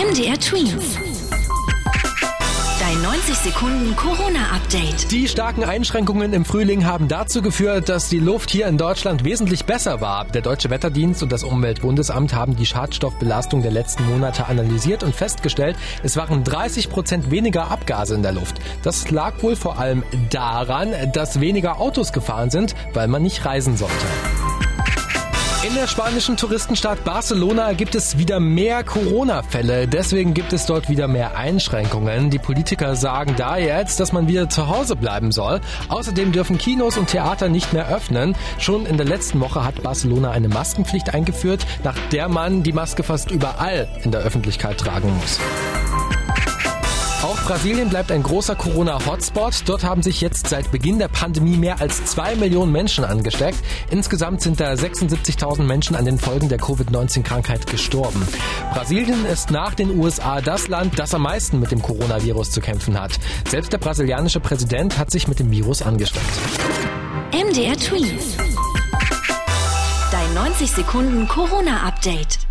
MDR Twins. Dein 90 Sekunden Corona-Update. Die starken Einschränkungen im Frühling haben dazu geführt, dass die Luft hier in Deutschland wesentlich besser war. Der Deutsche Wetterdienst und das Umweltbundesamt haben die Schadstoffbelastung der letzten Monate analysiert und festgestellt, es waren 30 Prozent weniger Abgase in der Luft. Das lag wohl vor allem daran, dass weniger Autos gefahren sind, weil man nicht reisen sollte. In der spanischen Touristenstadt Barcelona gibt es wieder mehr Corona-Fälle. Deswegen gibt es dort wieder mehr Einschränkungen. Die Politiker sagen da jetzt, dass man wieder zu Hause bleiben soll. Außerdem dürfen Kinos und Theater nicht mehr öffnen. Schon in der letzten Woche hat Barcelona eine Maskenpflicht eingeführt, nach der man die Maske fast überall in der Öffentlichkeit tragen muss. Brasilien bleibt ein großer Corona-Hotspot. Dort haben sich jetzt seit Beginn der Pandemie mehr als zwei Millionen Menschen angesteckt. Insgesamt sind da 76.000 Menschen an den Folgen der Covid-19-Krankheit gestorben. Brasilien ist nach den USA das Land, das am meisten mit dem Coronavirus zu kämpfen hat. Selbst der brasilianische Präsident hat sich mit dem Virus angesteckt. MDR Tweets. Dein 90 Sekunden Corona-Update.